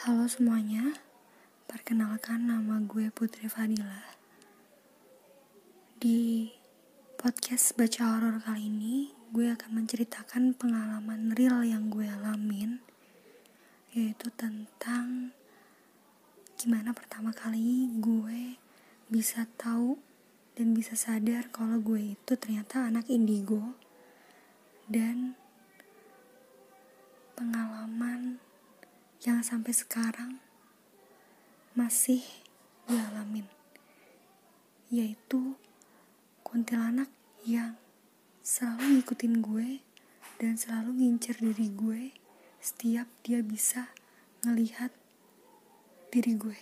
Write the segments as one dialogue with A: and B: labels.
A: Halo semuanya, perkenalkan nama gue Putri Fadila. Di podcast baca horor kali ini, gue akan menceritakan pengalaman real yang gue alamin, yaitu tentang gimana pertama kali gue bisa tahu dan bisa sadar kalau gue itu ternyata anak indigo dan pengalaman yang sampai sekarang masih dialamin yaitu kuntilanak yang selalu ngikutin gue dan selalu ngincer diri gue setiap dia bisa ngelihat diri gue.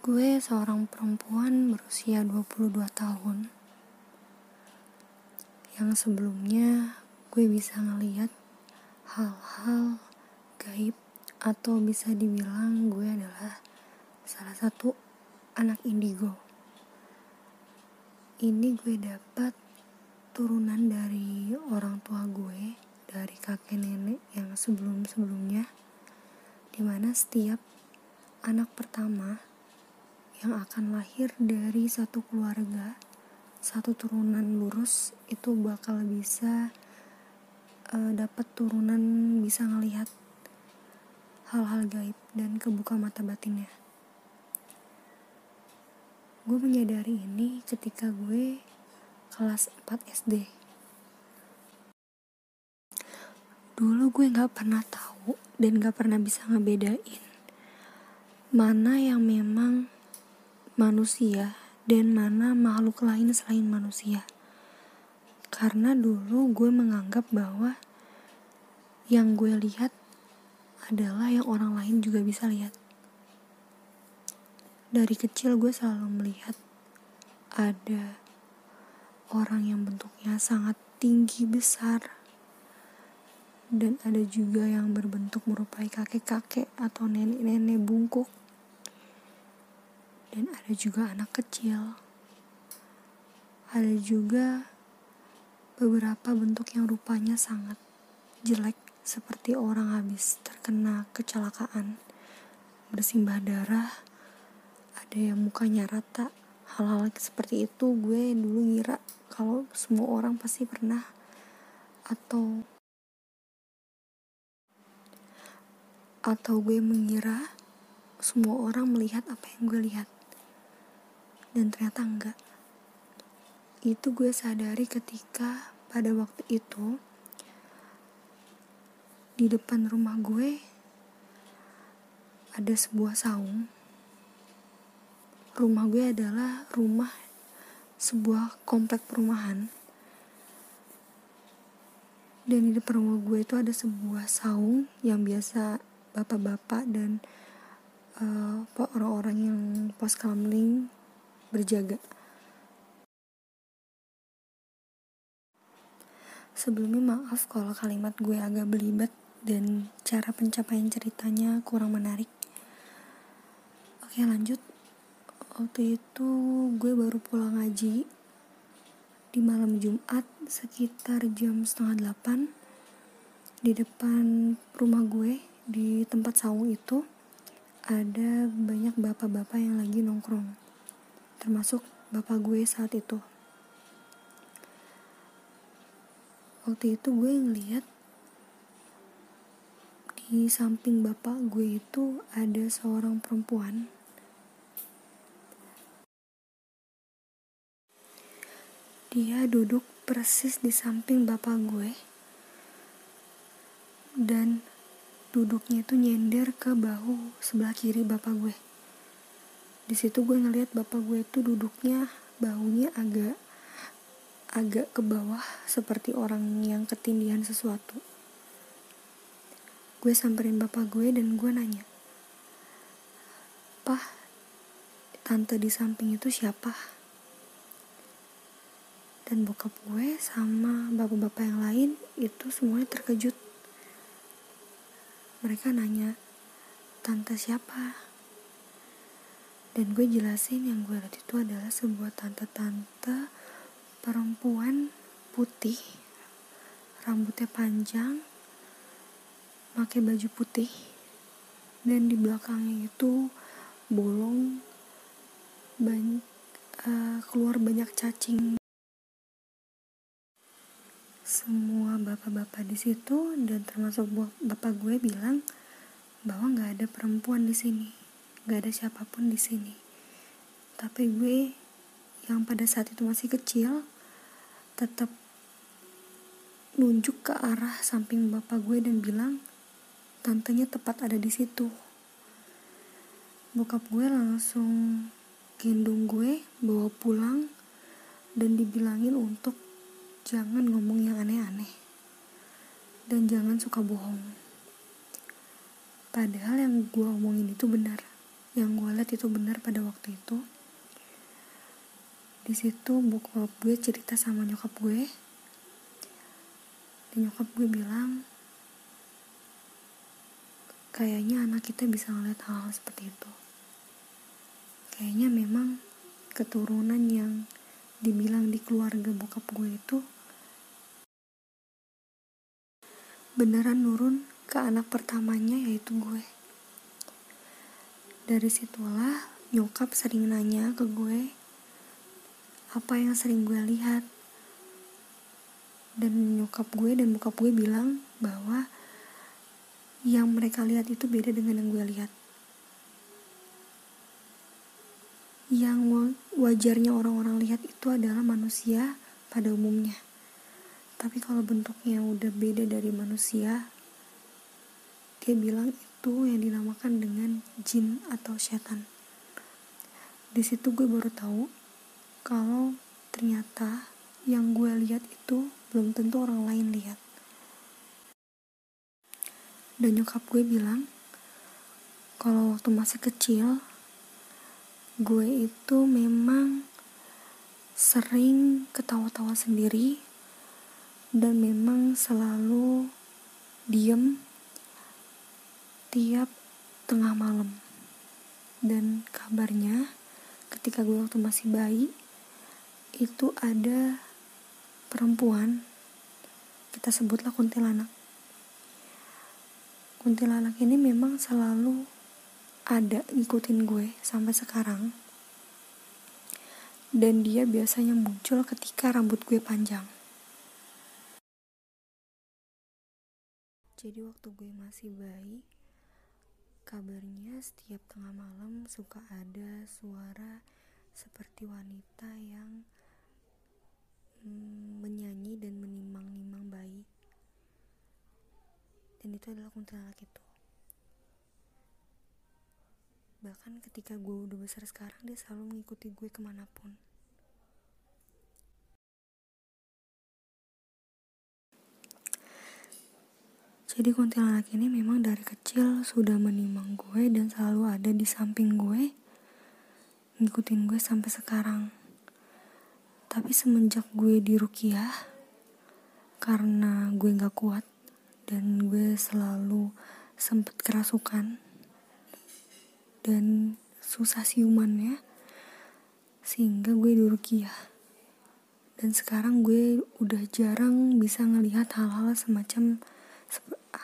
A: Gue seorang perempuan berusia 22 tahun. Yang sebelumnya gue bisa ngeliat hal-hal gaib atau bisa dibilang gue adalah salah satu anak indigo. Ini gue dapat turunan dari orang tua gue dari kakek nenek yang sebelum-sebelumnya di mana setiap anak pertama yang akan lahir dari satu keluarga satu turunan lurus itu bakal bisa uh, dapat turunan bisa ngelihat hal-hal gaib dan kebuka mata batinnya. Gue menyadari ini ketika gue kelas 4 SD. Dulu gue gak pernah tahu dan gak pernah bisa ngebedain mana yang memang manusia dan mana makhluk lain selain manusia karena dulu gue menganggap bahwa yang gue lihat adalah yang orang lain juga bisa lihat. Dari kecil gue selalu melihat ada orang yang bentuknya sangat tinggi besar dan ada juga yang berbentuk merupai kakek-kakek atau nenek-nenek bungkuk dan ada juga anak kecil ada juga beberapa bentuk yang rupanya sangat jelek seperti orang habis terkena kecelakaan bersimbah darah ada yang mukanya rata hal-hal seperti itu gue dulu ngira kalau semua orang pasti pernah atau atau gue mengira semua orang melihat apa yang gue lihat dan ternyata enggak itu gue sadari ketika pada waktu itu di depan rumah gue ada sebuah saung. Rumah gue adalah rumah sebuah komplek perumahan. Dan di depan rumah gue itu ada sebuah saung yang biasa bapak-bapak dan uh, orang-orang yang pos kamling berjaga Sebelumnya maaf kalau kalimat gue agak belibet dan cara pencapaian ceritanya kurang menarik. Oke lanjut. Waktu itu gue baru pulang ngaji di malam Jumat sekitar jam setengah delapan di depan rumah gue di tempat saung itu ada banyak bapak-bapak yang lagi nongkrong termasuk bapak gue saat itu waktu itu gue ngeliat di samping bapak gue itu ada seorang perempuan. Dia duduk persis di samping bapak gue dan duduknya itu nyender ke bahu sebelah kiri bapak gue. Di situ gue ngeliat bapak gue itu duduknya bahunya agak agak ke bawah seperti orang yang ketindihan sesuatu. Gue samperin bapak gue dan gue nanya, Pah, tante di samping itu siapa? Dan bokap gue sama bapak-bapak yang lain itu semuanya terkejut. Mereka nanya, tante siapa? Dan gue jelasin yang gue lihat itu adalah sebuah tante-tante perempuan putih rambutnya panjang pakai baju putih dan di belakangnya itu bolong banyak uh, keluar banyak cacing. Semua bapak-bapak di situ dan termasuk bapak gue bilang bahwa nggak ada perempuan di sini nggak ada siapa pun di sini. Tapi gue yang pada saat itu masih kecil tetap nunjuk ke arah samping bapak gue dan bilang tantenya tepat ada di situ. Bokap gue langsung gendong gue bawa pulang dan dibilangin untuk jangan ngomong yang aneh-aneh dan jangan suka bohong. Padahal yang gue omongin itu benar yang gue lihat itu benar pada waktu itu di situ bokap gue cerita sama nyokap gue. Dan nyokap gue bilang kayaknya anak kita bisa ngeliat hal-hal seperti itu. Kayaknya memang keturunan yang dibilang di keluarga bokap gue itu beneran nurun ke anak pertamanya yaitu gue. Dari situlah nyokap sering nanya ke gue apa yang sering gue lihat. Dan nyokap gue dan bokap gue bilang bahwa yang mereka lihat itu beda dengan yang gue lihat. Yang wajarnya orang-orang lihat itu adalah manusia pada umumnya. Tapi kalau bentuknya udah beda dari manusia dia bilang itu yang dinamakan dengan jin atau setan. Di situ gue baru tahu kalau ternyata yang gue lihat itu belum tentu orang lain lihat. Dan nyokap gue bilang kalau waktu masih kecil gue itu memang sering ketawa-tawa sendiri dan memang selalu diem tiap tengah malam. Dan kabarnya ketika gue waktu masih bayi itu ada perempuan. Kita sebutlah kuntilanak. Kuntilanak ini memang selalu ada ngikutin gue sampai sekarang. Dan dia biasanya muncul ketika rambut gue panjang. Jadi waktu gue masih bayi kabarnya setiap tengah malam suka ada suara seperti wanita yang menyanyi dan menimang-nimang bayi. Dan itu adalah kuntilanak itu. Bahkan ketika gue udah besar sekarang dia selalu mengikuti gue ke mana pun. Jadi kuntilanak ini memang dari kecil sudah menimang gue dan selalu ada di samping gue ngikutin gue sampai sekarang tapi semenjak gue di Rukiah karena gue gak kuat dan gue selalu sempet kerasukan dan susah siumannya sehingga gue ya dan sekarang gue udah jarang bisa ngelihat hal-hal semacam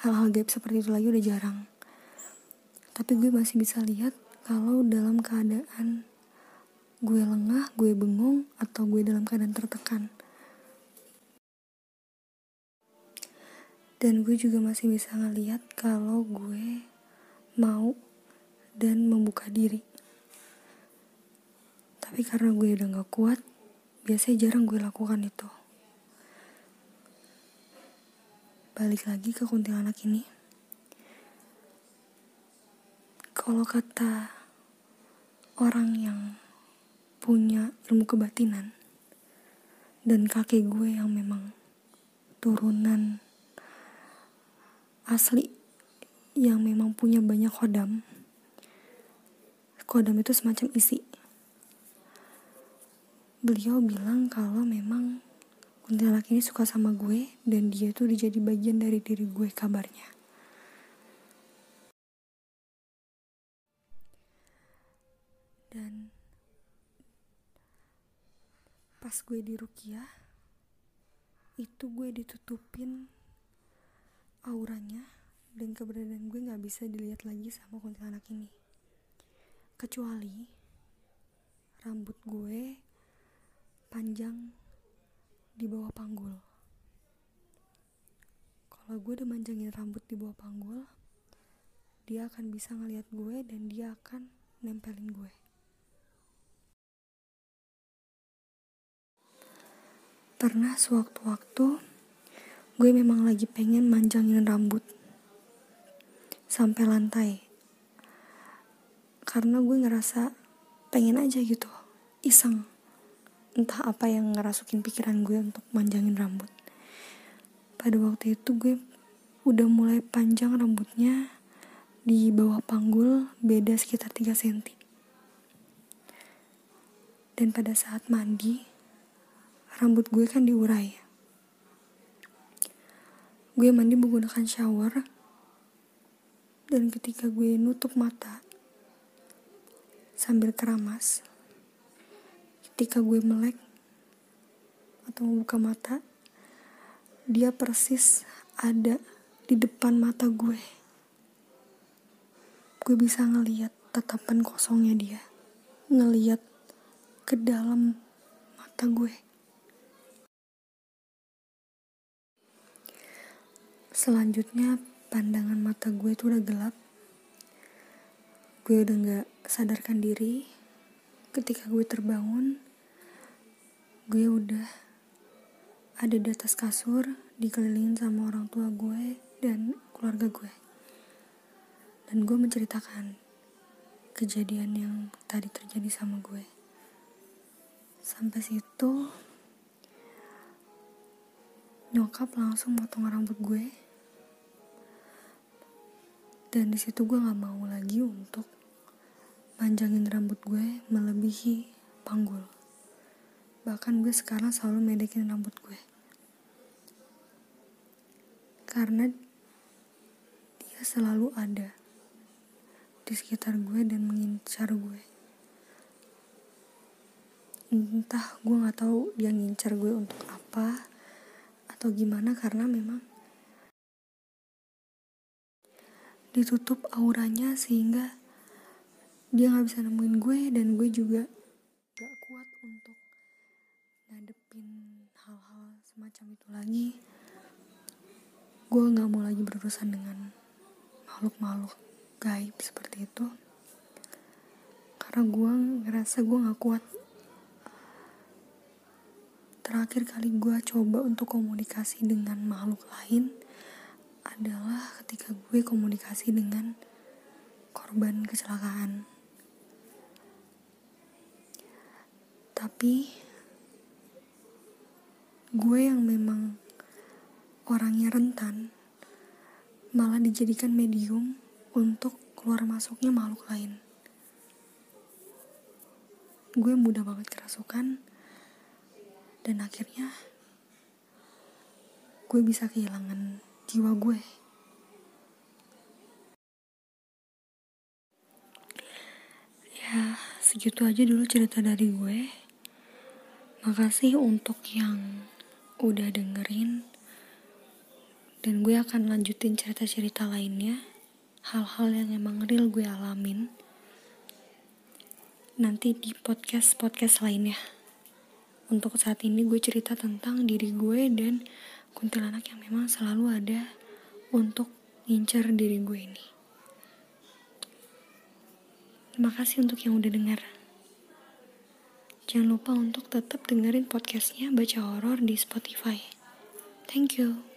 A: hal-hal gaib seperti itu lagi udah jarang. Tapi gue masih bisa lihat kalau dalam keadaan gue lengah, gue bengong, atau gue dalam keadaan tertekan. dan gue juga masih bisa ngeliat kalau gue mau dan membuka diri. Tapi karena gue udah gak kuat biasanya jarang gue lakukan itu. Balik lagi ke kuntilanak ini. Kalau kata orang yang punya ilmu kebatinan. Dan kakek gue yang memang turunan asli yang memang punya banyak kodam kodam itu semacam isi. Beliau bilang kalau memang kuntilanak ini suka sama gue dan dia tuh dijadi bagian dari diri gue kabarnya. Dan pas gue di Rukiah itu gue ditutupin auranya dan keberadaan gue gak bisa dilihat lagi sama kuntilanak ini. Kecuali rambut gue panjang di bawah panggul. Kalau gue udah manjangin rambut di bawah panggul dia akan bisa ngeliat gue dan dia akan nempelin gue pernah sewaktu-waktu gue memang lagi pengen manjangin rambut sampai lantai. Karena gue ngerasa pengen aja gitu iseng. Entah apa yang ngerasukin pikiran gue untuk manjangin rambut. Pada waktu itu gue udah mulai panjang rambutnya di bawah panggul beda sekitar 3 cm dan pada saat mandi rambut gue kan diurai. Gue mandi menggunakan shower. Dan ketika gue nutup mata sambil keramas ketika gue melek atau membuka mata dia persis ada di depan mata gue. Gue bisa ngeliat tatapan kosongnya dia ngeliat ke dalam mata gue selanjutnya pandangan mata gue itu udah gelap. Gue udah gak sadarkan diri. Ketika gue terbangun gue udah ada di atas kasur dikelilingin sama orang tua gue dan keluarga gue. Dan gue menceritakan kejadian yang tadi terjadi sama gue. Sampai situ nyokap langsung motong rambut gue dan di situ gue nggak mau lagi untuk manjangin rambut gue melebihi panggul. Bahkan gue sekarang selalu medekin rambut gue. Karena dia selalu ada di sekitar gue dan mengincar gue. Entah gue nggak tahu dia ngincar gue untuk apa atau gimana karena memang ditutup auranya sehingga dia nggak bisa nemuin gue dan gue juga gak kuat untuk ngadepin hal-hal semacam itu lagi. Gue nggak mau lagi berurusan dengan makhluk-makhluk gaib seperti itu. Karena gue ngerasa gue nggak kuat. Terakhir kali gue coba untuk komunikasi dengan makhluk lain adalah ketika gue komunikasi dengan korban kecelakaan. Tapi gue yang memang orangnya rentan malah dijadikan medium untuk keluar masuknya makhluk lain. Gue mudah banget kerasukan dan akhirnya gue bisa kehilangan jiwa gue. Ya, segitu aja dulu cerita dari gue. Makasih untuk yang udah dengerin. Dan gue akan lanjutin cerita-cerita lainnya. Hal-hal yang emang real gue alamin. Nanti di podcast-podcast lainnya. Untuk saat ini gue cerita tentang diri gue dan kuntilanak yang memang selalu ada untuk ngincar diri gue ini. Terima kasih untuk yang udah dengar. Jangan lupa untuk tetap dengerin podcastnya Baca Horor di Spotify. Thank you.